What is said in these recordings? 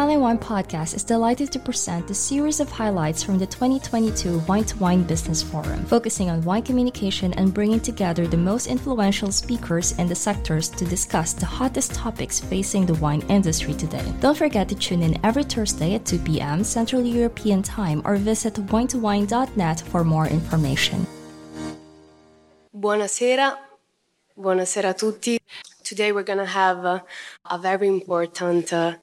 Italian Wine Podcast is delighted to present a series of highlights from the 2022 Wine to Wine Business Forum, focusing on wine communication and bringing together the most influential speakers in the sectors to discuss the hottest topics facing the wine industry today. Don't forget to tune in every Thursday at 2 p.m. Central European Time or visit wine2wine.net for more information. Buonasera, buonasera a tutti. Today we're going to have a, a very important uh,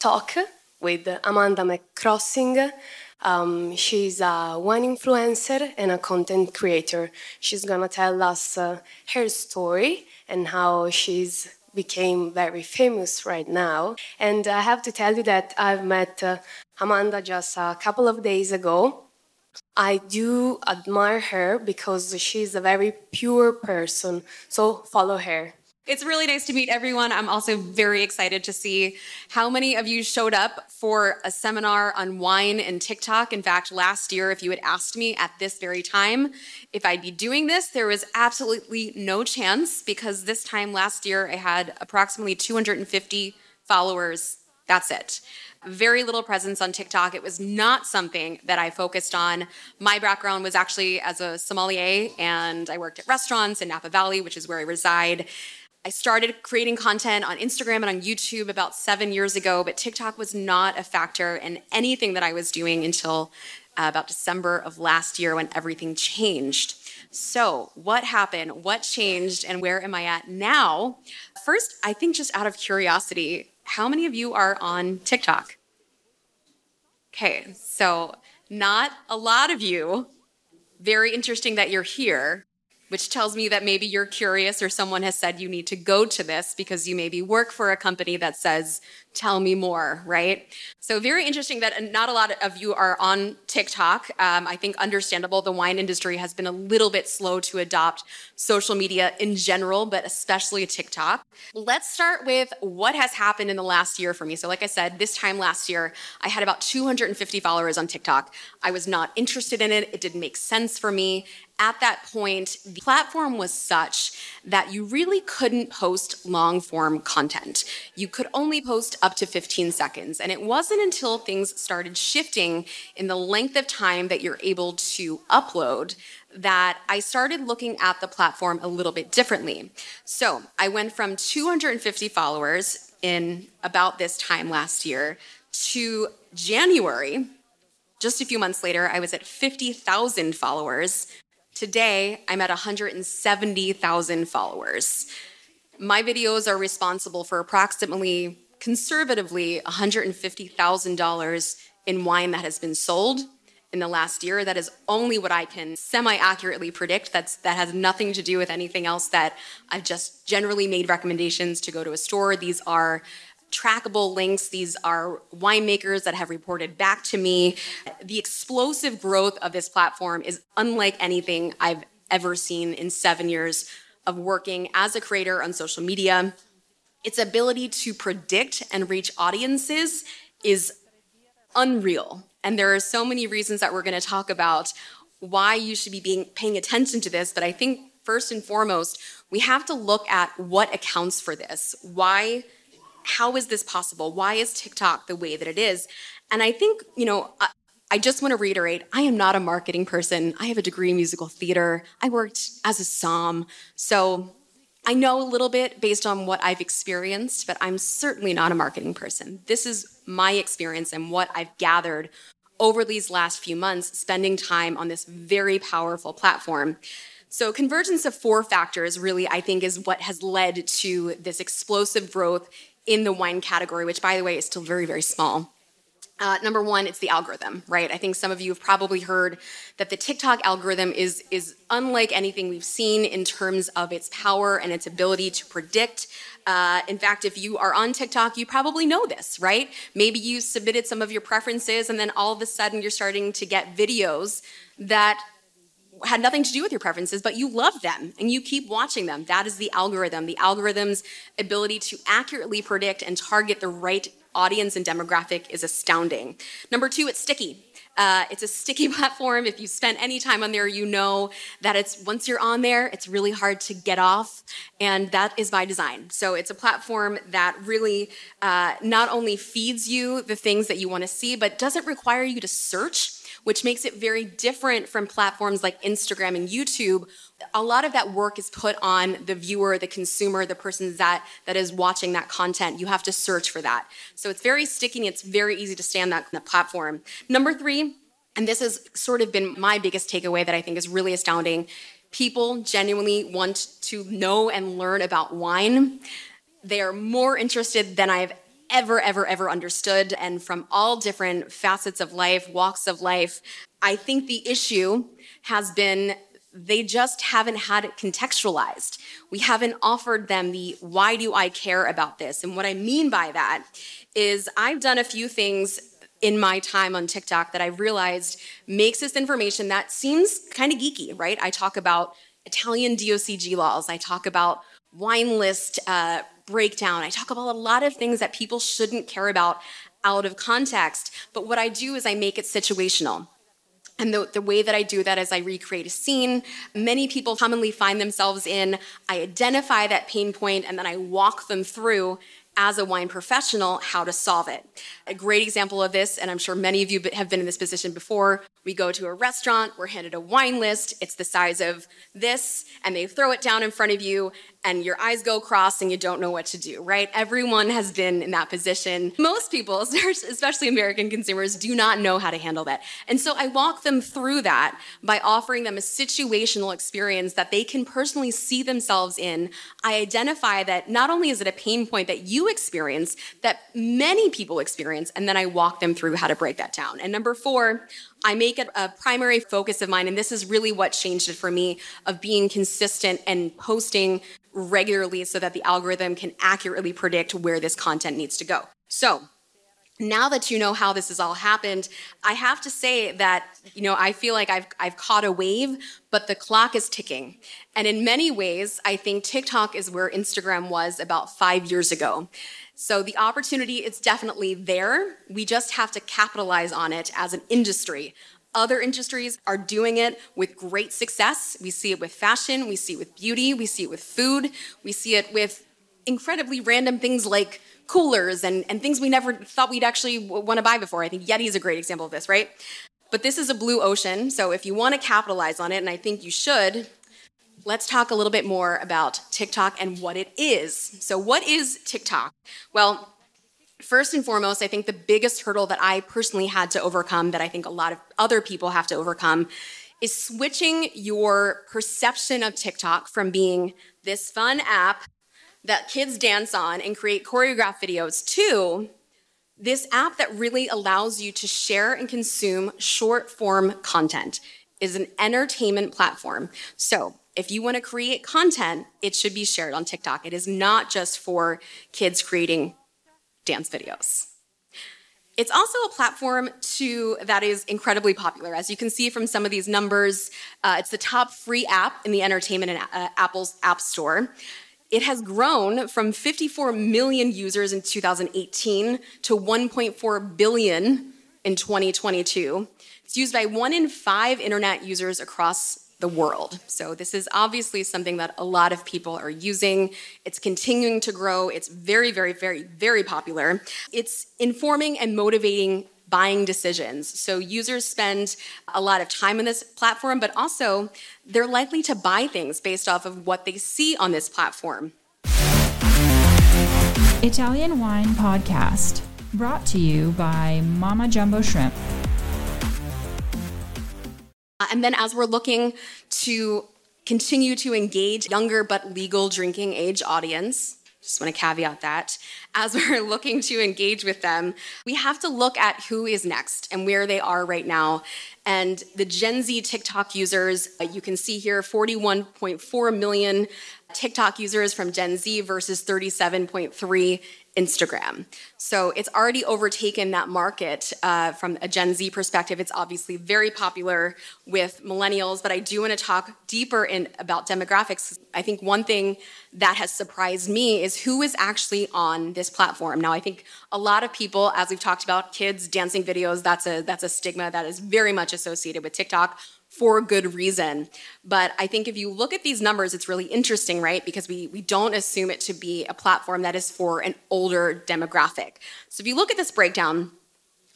talk with Amanda McCrossin. Um, she's a wine influencer and a content creator. She's gonna tell us uh, her story and how she's became very famous right now. And I have to tell you that I've met uh, Amanda just a couple of days ago. I do admire her because she's a very pure person. So follow her. It's really nice to meet everyone. I'm also very excited to see how many of you showed up for a seminar on wine and TikTok. In fact, last year, if you had asked me at this very time if I'd be doing this, there was absolutely no chance because this time last year I had approximately 250 followers. That's it very little presence on TikTok. It was not something that I focused on. My background was actually as a sommelier, and I worked at restaurants in Napa Valley, which is where I reside. I started creating content on Instagram and on YouTube about seven years ago, but TikTok was not a factor in anything that I was doing until uh, about December of last year when everything changed. So, what happened? What changed? And where am I at now? First, I think just out of curiosity, how many of you are on TikTok? Okay, so not a lot of you. Very interesting that you're here which tells me that maybe you're curious or someone has said you need to go to this because you maybe work for a company that says tell me more, right? So, very interesting that not a lot of you are on TikTok. Um, I think understandable. The wine industry has been a little bit slow to adopt social media in general, but especially TikTok. Let's start with what has happened in the last year for me. So, like I said, this time last year, I had about 250 followers on TikTok. I was not interested in it, it didn't make sense for me at that point, the platform was such that you really couldn't post long form content. You could only post up to 15 seconds. And it wasn't until things started shifting in the length of time that you're able to upload that I started looking at the platform a little bit differently. So I went from 250 followers in about this time last year to January. Just a few months later, I was at 50,000 followers. Today, I'm at 170,000 followers. My videos are responsible for approximately conservatively $150,000 in wine that has been sold in the last year. That is only what I can semi accurately predict. That's, that has nothing to do with anything else that I've just generally made recommendations to go to a store. These are trackable links. These are winemakers that have reported back to me. The explosive growth of this platform is unlike anything I've ever seen in seven years of working as a creator on social media. Its ability to predict and reach audiences is unreal. And there are so many reasons that we're going to talk about why you should be being, paying attention to this. But I think first and foremost, we have to look at what accounts for this. Why, how is this possible? Why is TikTok the way that it is? And I think, you know, I, I just want to reiterate I am not a marketing person. I have a degree in musical theater. I worked as a SOM. So I know a little bit based on what I've experienced, but I'm certainly not a marketing person. This is my experience and what I've gathered over these last few months spending time on this very powerful platform. So, convergence of four factors really, I think, is what has led to this explosive growth in the wine category, which, by the way, is still very, very small. Uh, number one, it's the algorithm, right? I think some of you have probably heard that the TikTok algorithm is is unlike anything we've seen in terms of its power and its ability to predict. Uh, in fact, if you are on TikTok, you probably know this, right? Maybe you submitted some of your preferences, and then all of a sudden you're starting to get videos that had nothing to do with your preferences, but you love them and you keep watching them. That is the algorithm. The algorithm's ability to accurately predict and target the right audience and demographic is astounding. Number two, it's sticky. Uh, it's a sticky platform. If you spent any time on there, you know that it's once you're on there, it's really hard to get off, and that is by design. So it's a platform that really uh, not only feeds you the things that you want to see, but doesn't require you to search which makes it very different from platforms like Instagram and YouTube. A lot of that work is put on the viewer, the consumer, the person that, that is watching that content. You have to search for that. So it's very sticky and it's very easy to stay on that, that platform. Number three, and this has sort of been my biggest takeaway that I think is really astounding. People genuinely want to know and learn about wine. They are more interested than I've ever, ever, ever understood, and from all different facets of life, walks of life. I think the issue has been they just haven't had it contextualized. We haven't offered them the why do I care about this? And what I mean by that is I've done a few things in my time on TikTok that I realized makes this information that seems kind of geeky, right? I talk about Italian DOCG laws, I talk about wine list uh, breakdown. I talk about a lot of things that people shouldn't care about out of context. But what I do is I make it situational. And the, the, way that I do that is I recreate a scene. Many people commonly find themselves in, I identify that pain point and then I walk them through as a wine professional how to solve it. A great example of this, and I'm sure many of you have been in this position before, we go to a restaurant, we're handed a wine list, it's the size of this, and they throw it down in front of you, and your eyes go cross and you don't know what to do, right? Everyone has been in that position. Most people, especially American consumers, do not know how to handle that. And so I walk them through that by offering them a situational experience that they can personally see themselves in. I identify that not only is it a pain point that you experience, that many people experience, and then I walk them through how to break that down. And number four, I make it a primary focus of mine, and this is really what changed it for me of being consistent and posting regularly so that the algorithm can accurately predict where this content needs to go. So, now that you know how this has all happened, I have to say that, you know, I feel like I've, I've caught a wave, but the clock is ticking. And in many ways, I think TikTok is where Instagram was about five years ago. So the opportunity is definitely there. We just have to capitalize on it as an industry. Other industries are doing it with great success. We see it with fashion, we see it with beauty, we see it with food, we see it with incredibly random things like coolers and, and things we never thought we'd actually want to buy before. I think Yeti is a great example of this, right? But this is a blue ocean, so if you want to capitalize on it, and I think you should, let's talk a little bit more about TikTok and what it is. So, what is TikTok? Well, first and foremost, I think the biggest hurdle that I personally had to overcome, that I think a lot of other people have to overcome, is switching your perception of TikTok from being this fun app that kids dance on and create choreographed videos to this app that really allows you to share and consume short form content is an entertainment platform. So, if you want to create content, it should be shared on TikTok. It is not just for kids creating dance videos. It's also a platform to, that is incredibly popular. As you can see from some of these numbers, uh, it's the top free app in the entertainment and uh, Apple's App Store. It has grown from 54 million users in 2018 to 1.4 billion in 2022. It's used by one in five internet users across the world. So, this is obviously something that a lot of people are using. It's continuing to grow. It's very, very, very, very popular. It's informing and motivating buying decisions. So, users spend a lot of time on this platform, but also they're likely to buy things based off of what they see on this platform. Italian Wine Podcast, brought to you by Mamma Jumbo Shrimp. Uh, and then as we're looking to continue to engage younger but legal drinking age audience, Just want to caveat that. As we're looking to engage with them, we have to look at who is next and where they are right now. And the Gen Z TikTok users, uh, you can see here 41.4 million TikTok users from Gen Z versus 37.3 Instagram. So it's already overtaken that market uh, from a Gen Z perspective. It's obviously very popular with millennials, but I do want to talk deeper in about demographics. I think one thing that has surprised me is who is actually on this platform. Now, I think a lot of people, as we've talked about, kids dancing videos, that's a that's a stigma that is very much associated with TikTok for good reason. But I think if you look at these numbers, it's really interesting, right? Because we, we don't assume it to be a platform that is for an older demographic. So if you look at this breakdown,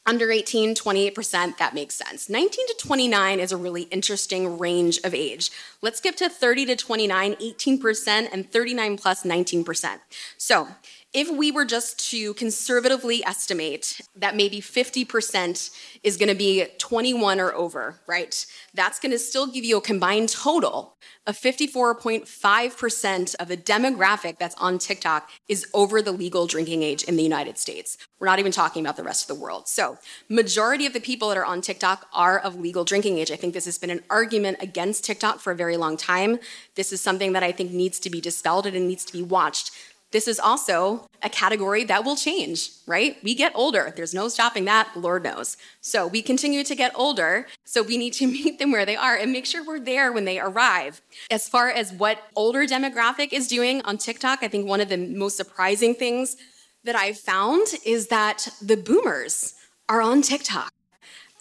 under 18, 28%, that makes sense. 19 to 29 is a really interesting range of age. Let's skip to 30 to 29, 18%, and 39 plus, 19%. So if we were just to conservatively estimate that maybe 50% is going to be 21 or over, right? That's going to still give you a combined total of 54.5% of the demographic that's on TikTok is over the legal drinking age in the United States. We're not even talking about the rest of the world. So, majority of the people that are on TikTok are of legal drinking age. I think this has been an argument against TikTok for a very long time. This is something that I think needs to be dispelled and it needs to be watched this is also a category that will change, right? We get older. There's no stopping that, Lord knows. So we continue to get older. So we need to meet them where they are and make sure we're there when they arrive. As far as what older demographic is doing on TikTok, I think one of the most surprising things that I've found is that the boomers are on TikTok.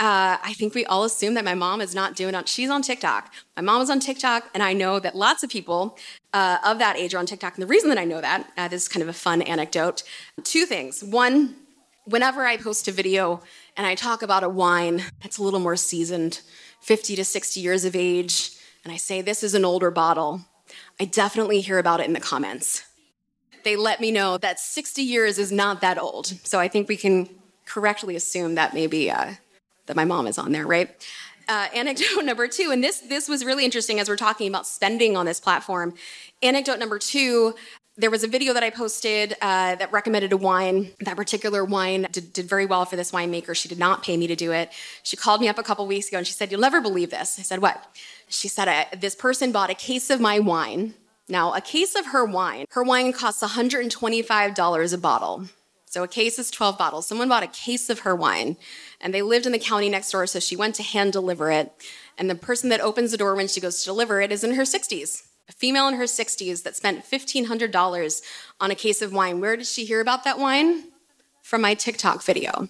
Uh, I think we all assume that my mom is not doing it. She's on TikTok. My mom is on TikTok, and I know that lots of people uh, of that age are on TikTok. And the reason that I know that, uh, this is kind of a fun anecdote. Two things. One, whenever I post a video and I talk about a wine that's a little more seasoned, 50 to 60 years of age, and I say this is an older bottle, I definitely hear about it in the comments. They let me know that 60 years is not that old. So I think we can correctly assume that maybe uh, that my mom is on there, right? Uh, anecdote number two, and this this was really interesting as we're talking about spending on this platform. Anecdote number two, there was a video that I posted uh, that recommended a wine. That particular wine did, did, very well for this winemaker. She did not pay me to do it. She called me up a couple weeks ago and she said, "You'll never believe this." I said, "What?" She said, "This person bought a case of my wine." Now, a case of her wine, her wine costs $125 a bottle. So a case is 12 bottles. Someone bought a case of her wine and they lived in the county next door, so she went to hand deliver it. And the person that opens the door when she goes to deliver it is in her 60s. A female in her 60s that spent $1,500 on a case of wine. Where did she hear about that wine? From my TikTok video.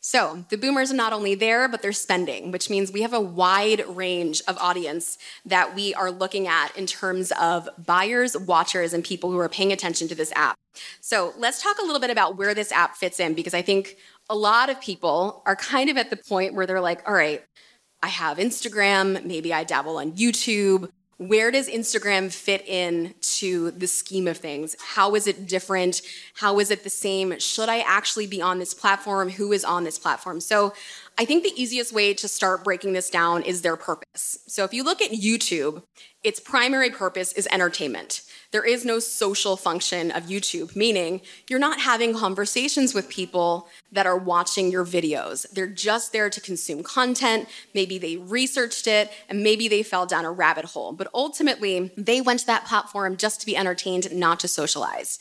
So the boomers are not only there, but they're spending, which means we have a wide range of audience that we are looking at in terms of buyers, watchers, and people who are paying attention to this app. So let's talk a little bit about where this app fits in, because I think a lot of people are kind of at the point where they're like, all right, I have Instagram, maybe I dabble on YouTube, where does Instagram fit in to the scheme of things? How is it different? How is it the same? Should I actually be on this platform? Who is on this platform? So I think the easiest way to start breaking this down is their purpose. So if you look at YouTube, its primary purpose is entertainment. There is no social function of YouTube, meaning you're not having conversations with people that are watching your videos. They're just there to consume content. Maybe they researched it and maybe they fell down a rabbit hole. But ultimately, they went to that platform just to be entertained, not to socialize.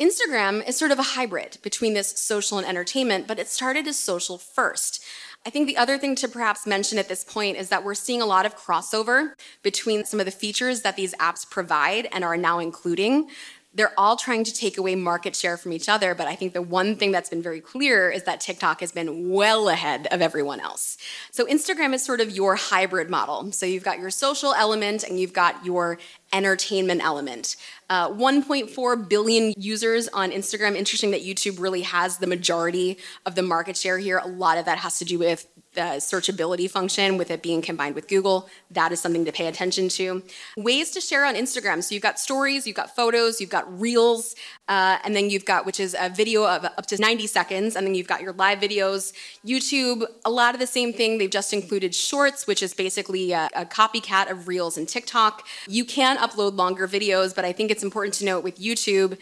Instagram is sort of a hybrid between this social and entertainment, but it started as social first. I think the other thing to perhaps mention at this point is that we're seeing a lot of crossover between some of the features that these apps provide and are now including. They're all trying to take away market share from each other, but I think the one thing that's been very clear is that TikTok has been well ahead of everyone else. So Instagram is sort of your hybrid model. So you've got your social element and you've got your entertainment element. Uh, 1.4 billion users on Instagram. Interesting that YouTube really has the majority of the market share here. A lot of that has to do with the searchability function with it being combined with Google. That is something to pay attention to. Ways to share on Instagram. So you've got stories, you've got photos, you've got reels, uh, and then you've got, which is a video of up to 90 seconds, and then you've got your live videos. YouTube, a lot of the same thing. They've just included shorts, which is basically a, a copycat of reels and TikTok. You can upload longer videos, but I think it's important to note with YouTube,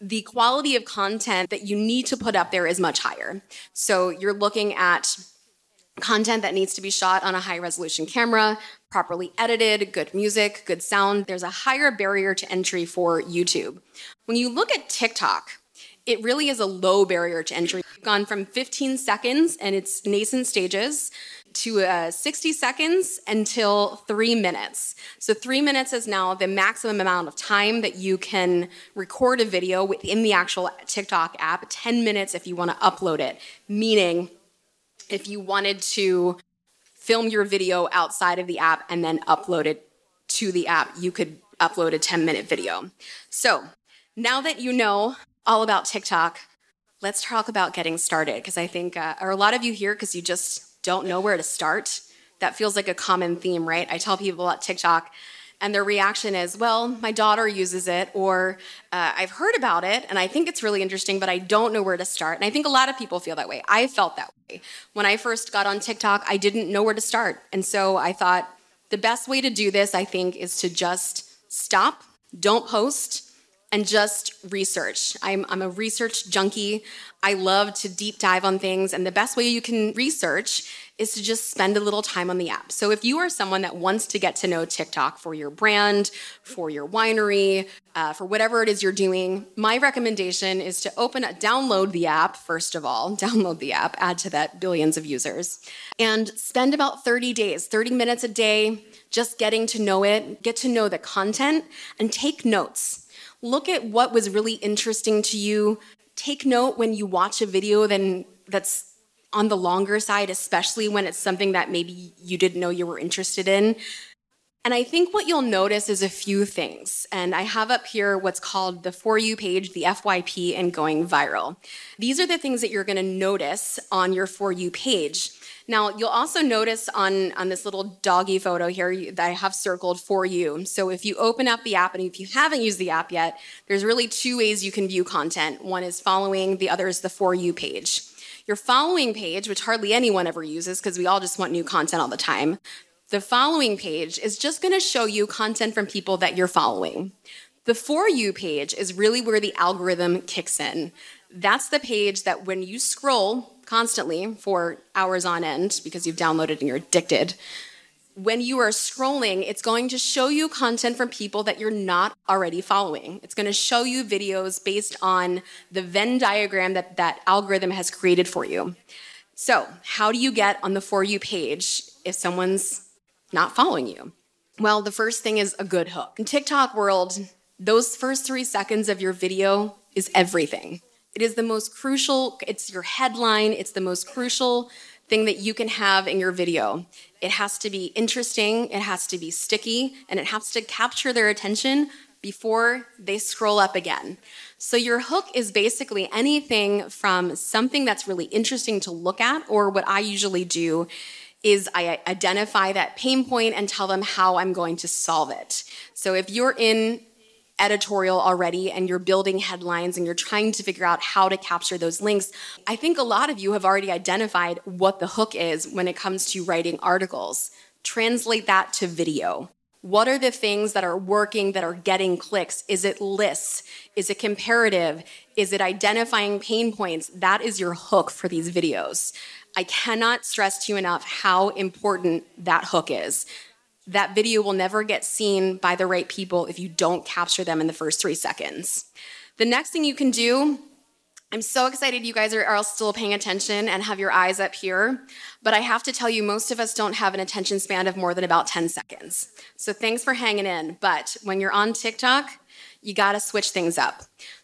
the quality of content that you need to put up there is much higher. So you're looking at content that needs to be shot on a high resolution camera, properly edited, good music, good sound. There's a higher barrier to entry for YouTube. When you look at TikTok, it really is a low barrier to entry. We've gone from 15 seconds and its nascent stages to uh, 60 seconds until three minutes. So, three minutes is now the maximum amount of time that you can record a video within the actual TikTok app, 10 minutes if you want to upload it, meaning if you wanted to film your video outside of the app and then upload it to the app, you could upload a 10 minute video. So, now that you know all about TikTok, let's talk about getting started because I think, uh, are a lot of you here because you just don't know where to start? That feels like a common theme, right? I tell people about TikTok and their reaction is, well, my daughter uses it, or uh, I've heard about it and I think it's really interesting, but I don't know where to start. And I think a lot of people feel that way. I felt that way. When I first got on TikTok, I didn't know where to start. And so I thought the best way to do this, I think, is to just stop, don't post, and just research. I'm, I'm a research junkie. I love to deep dive on things, and the best way you can research is to just spend a little time on the app. So if you are someone that wants to get to know TikTok for your brand, for your winery, uh, for whatever it is you're doing, my recommendation is to open, a, download the app first of all, download the app, add to that billions of users, and spend about 30 days, 30 minutes a day, just getting to know it, get to know the content, and take notes. Look at what was really interesting to you. Take note when you watch a video then that's on the longer side, especially when it's something that maybe you didn't know you were interested in. And I think what you'll notice is a few things. And I have up here what's called the For You page, the FYP, and going viral. These are the things that you're gonna notice on your For You page. Now, you'll also notice on, on this little doggy photo here that I have circled for you. So if you open up the app, and if you haven't used the app yet, there's really two ways you can view content. One is following, the other is the For You page. Your following page, which hardly anyone ever uses because we all just want new content all the time, the following page is just going to show you content from people that you're following. The For You page is really where the algorithm kicks in. That's the page that when you scroll constantly for hours on end because you've downloaded and you're addicted, when you are scrolling, it's going to show you content from people that you're not already following. It's going to show you videos based on the Venn diagram that that algorithm has created for you. So, how do you get on the For You page if someone's not following you? Well, the first thing is a good hook. In TikTok world, those first three seconds of your video is everything. It is the most crucial, it's your headline, it's the most crucial thing that you can have in your video. It has to be interesting, it has to be sticky, and it has to capture their attention before they scroll up again. So, your hook is basically anything from something that's really interesting to look at, or what I usually do is I identify that pain point and tell them how I'm going to solve it. So, if you're in editorial already and you're building headlines and you're trying to figure out how to capture those links, I think a lot of you have already identified what the hook is when it comes to writing articles. Translate that to video. What are the things that are working that are getting clicks? Is it lists? Is it comparative? Is it identifying pain points? That is your hook for these videos. I cannot stress to you enough how important that hook is that video will never get seen by the right people if you don't capture them in the first three seconds. The next thing you can do, I'm so excited you guys are, are still paying attention and have your eyes up here, but I have to tell you, most of us don't have an attention span of more than about 10 seconds. So thanks for hanging in. But when you're on TikTok, you gotta switch things up.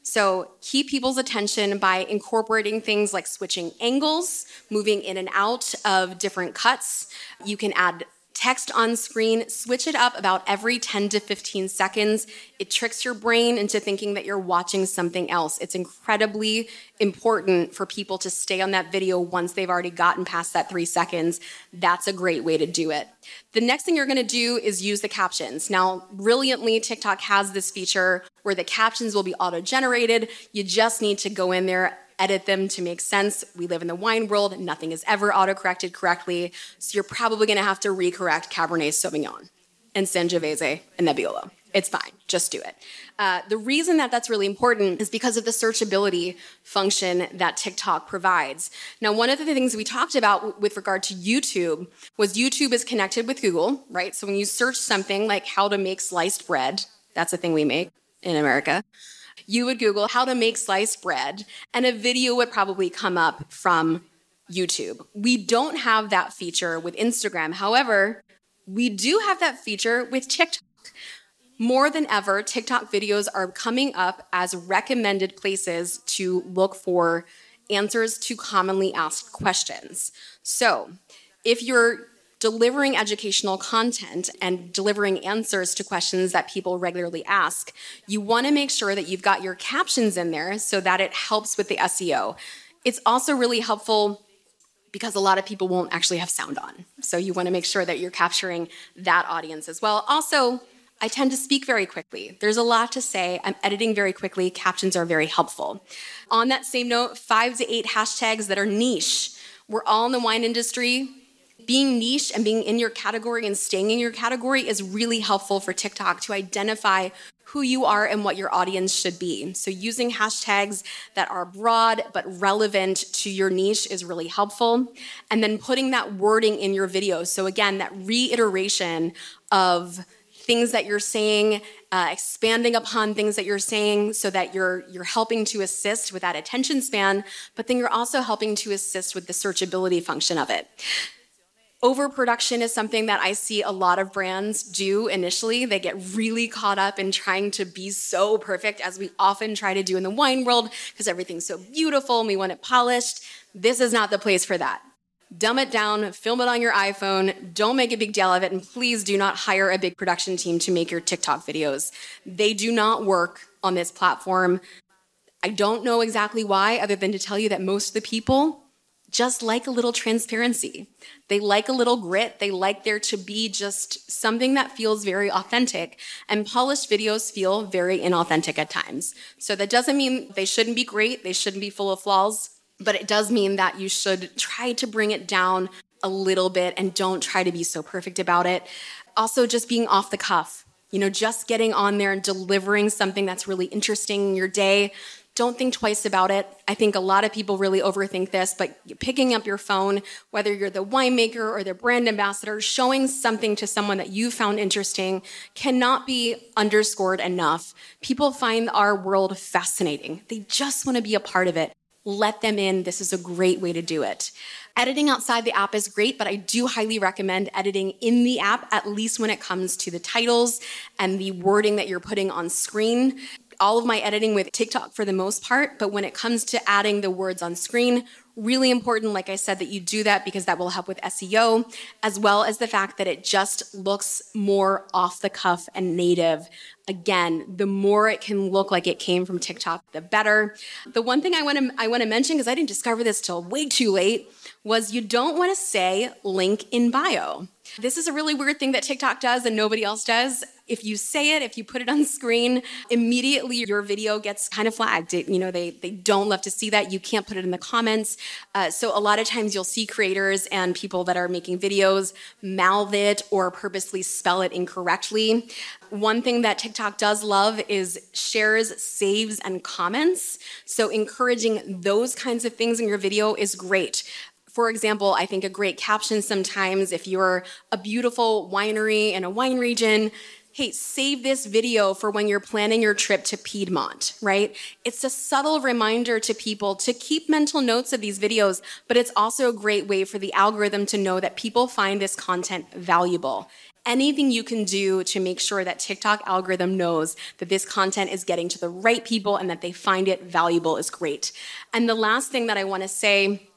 So keep people's attention by incorporating things like switching angles, moving in and out of different cuts. You can add text on screen, switch it up about every 10 to 15 seconds. It tricks your brain into thinking that you're watching something else. It's incredibly important for people to stay on that video once they've already gotten past that three seconds. That's a great way to do it. The next thing you're gonna do is use the captions. Now, brilliantly, TikTok has this feature where the captions will be auto generated. You just need to go in there edit them to make sense. We live in the wine world, nothing is ever autocorrected correctly, so you're probably gonna have to recorrect Cabernet Sauvignon and Sangiovese and Nebbiolo. It's fine. Just do it. Uh, the reason that that's really important is because of the searchability function that TikTok provides. Now, one of the things we talked about with regard to YouTube was YouTube is connected with Google, right? So when you search something like how to make sliced bread, that's a thing we make in America. You would Google how to make sliced bread, and a video would probably come up from YouTube. We don't have that feature with Instagram. However, we do have that feature with TikTok. More than ever, TikTok videos are coming up as recommended places to look for answers to commonly asked questions. So, if you're delivering educational content and delivering answers to questions that people regularly ask, you want to make sure that you've got your captions in there so that it helps with the SEO. It's also really helpful because a lot of people won't actually have sound on. So you want to make sure that you're capturing that audience as well. Also, I tend to speak very quickly. There's a lot to say. I'm editing very quickly. Captions are very helpful. On that same note, five to eight hashtags that are niche. We're all in the wine industry. Being niche and being in your category and staying in your category is really helpful for TikTok to identify who you are and what your audience should be. So, using hashtags that are broad but relevant to your niche is really helpful. And then putting that wording in your video. So, again, that reiteration of things that you're saying, uh, expanding upon things that you're saying so that you're you're helping to assist with that attention span, but then you're also helping to assist with the searchability function of it. Overproduction is something that I see a lot of brands do initially. They get really caught up in trying to be so perfect, as we often try to do in the wine world, because everything's so beautiful and we want it polished. This is not the place for that dumb it down, film it on your iPhone, don't make a big deal of it, and please do not hire a big production team to make your TikTok videos. They do not work on this platform. I don't know exactly why, other than to tell you that most of the people just like a little transparency. They like a little grit. They like there to be just something that feels very authentic. And polished videos feel very inauthentic at times. So that doesn't mean they shouldn't be great, they shouldn't be full of flaws but it does mean that you should try to bring it down a little bit and don't try to be so perfect about it. Also, just being off the cuff, you know, just getting on there and delivering something that's really interesting in your day. Don't think twice about it. I think a lot of people really overthink this, but picking up your phone, whether you're the winemaker or the brand ambassador, showing something to someone that you found interesting cannot be underscored enough. People find our world fascinating. They just want to be a part of it let them in. This is a great way to do it. Editing outside the app is great, but I do highly recommend editing in the app, at least when it comes to the titles and the wording that you're putting on screen. All of my editing with TikTok for the most part, but when it comes to adding the words on screen, really important, like I said, that you do that because that will help with SEO, as well as the fact that it just looks more off the cuff and native. Again, the more it can look like it came from TikTok, the better. The one thing I want to I want to mention because I didn't discover this till way too late was you don't want to say link in bio. This is a really weird thing that TikTok does and nobody else does. If you say it, if you put it on screen, immediately your video gets kind of flagged. It, you know, they, they don't love to see that. You can't put it in the comments. Uh, so a lot of times you'll see creators and people that are making videos mouth it or purposely spell it incorrectly. One thing that TikTok does love is shares, saves, and comments. So encouraging those kinds of things in your video is great. For example, I think a great caption sometimes if you're a beautiful winery in a wine region, hey, save this video for when you're planning your trip to Piedmont, right? It's a subtle reminder to people to keep mental notes of these videos, but it's also a great way for the algorithm to know that people find this content valuable. Anything you can do to make sure that TikTok algorithm knows that this content is getting to the right people and that they find it valuable is great. And the last thing that I want to say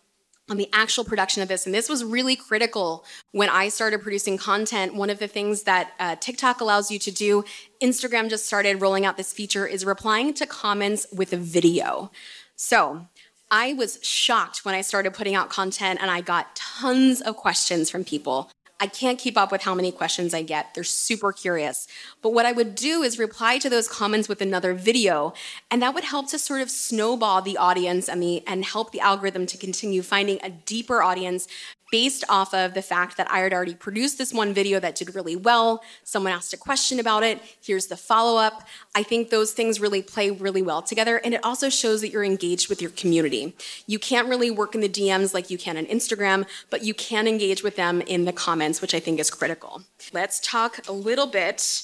on the actual production of this. And this was really critical when I started producing content. One of the things that uh, TikTok allows you to do, Instagram just started rolling out this feature, is replying to comments with a video. So I was shocked when I started putting out content and I got tons of questions from people I can't keep up with how many questions I get. They're super curious. But what I would do is reply to those comments with another video, and that would help to sort of snowball the audience and the and help the algorithm to continue finding a deeper audience based off of the fact that I had already produced this one video that did really well. Someone asked a question about it. Here's the follow up. I think those things really play really well together. And it also shows that you're engaged with your community. You can't really work in the DMs like you can on Instagram, but you can engage with them in the comments, which I think is critical. Let's talk a little bit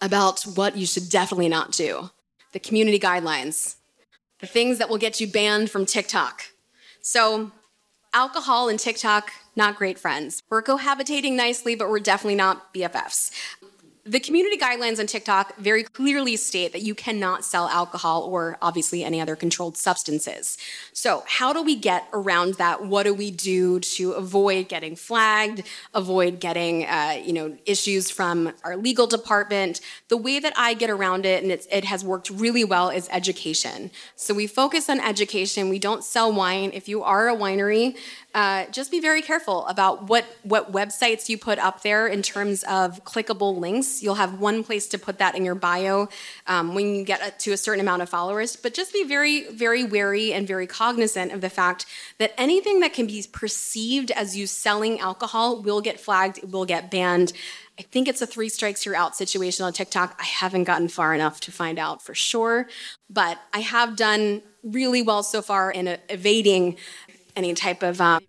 about what you should definitely not do the community guidelines, the things that will get you banned from TikTok. So, alcohol and TikTok, not great friends. We're cohabitating nicely, but we're definitely not BFFs. The community guidelines on TikTok very clearly state that you cannot sell alcohol or obviously any other controlled substances. So, how do we get around that? What do we do to avoid getting flagged, avoid getting uh, you know issues from our legal department? The way that I get around it, and it has worked really well, is education. So we focus on education. We don't sell wine. If you are a winery, uh, just be very careful about what what websites you put up there in terms of clickable You'll have one place to put that in your bio um, when you get to a certain amount of followers. But just be very very wary and very cognizant of the fact that anything that can be perceived as you selling alcohol will get flagged, it will get banned. I think it's a three strikes you're out situation on TikTok. I haven't gotten far enough to find out for sure, but I have done really well so far in evading any type of um,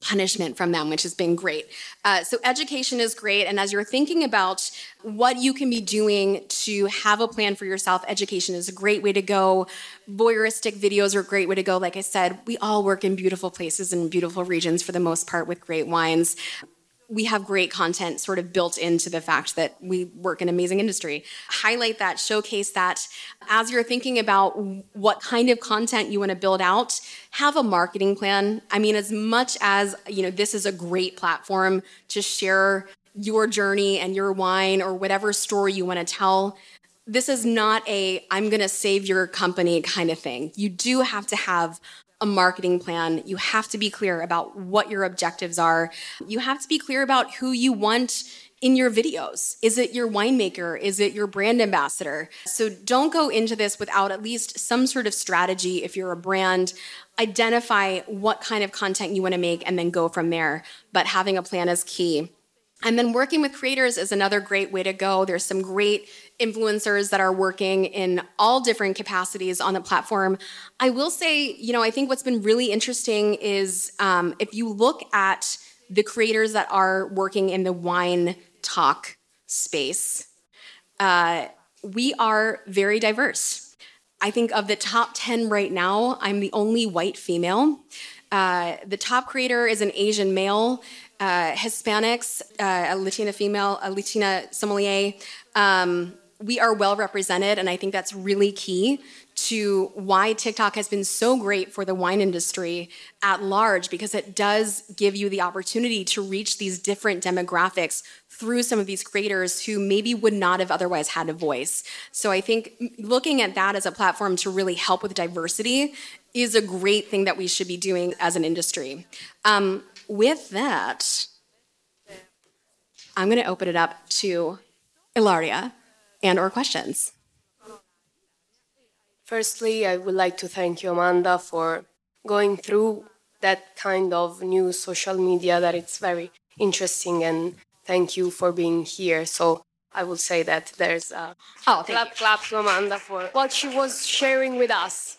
punishment from them, which has been great. Uh, so, education is great. And as you're thinking about what you can be doing to have a plan for yourself, education is a great way to go. Voyeuristic videos are a great way to go. Like I said, we all work in beautiful places and beautiful regions for the most part with great wines we have great content sort of built into the fact that we work in amazing industry. Highlight that, showcase that. As you're thinking about what kind of content you want to build out, have a marketing plan. I mean, as much as, you know, this is a great platform to share your journey and your wine or whatever story you want to tell. This is not a I'm going to save your company kind of thing. You do have to have a marketing plan. You have to be clear about what your objectives are. You have to be clear about who you want in your videos. Is it your winemaker? Is it your brand ambassador? So don't go into this without at least some sort of strategy if you're a brand. Identify what kind of content you want to make and then go from there. But having a plan is key. And then working with creators is another great way to go. There's some great influencers that are working in all different capacities on the platform. I will say, you know, I think what's been really interesting is um, if you look at the creators that are working in the wine talk space, uh, we are very diverse. I think of the top 10 right now, I'm the only white female. Uh, the top creator is an Asian male uh, Hispanics, uh, a Latina female, a Latina sommelier, um, we are well represented, and I think that's really key to why TikTok has been so great for the wine industry at large because it does give you the opportunity to reach these different demographics through some of these creators who maybe would not have otherwise had a voice. So I think looking at that as a platform to really help with diversity is a great thing that we should be doing as an industry. Um, with that, I'm going to open it up to Ilaria and or questions. Firstly, I would like to thank you, Amanda, for going through that kind of new social media that it's very interesting and thank you for being here. So I will say that there's a oh, clap, you. clap to Amanda for what she was sharing with us.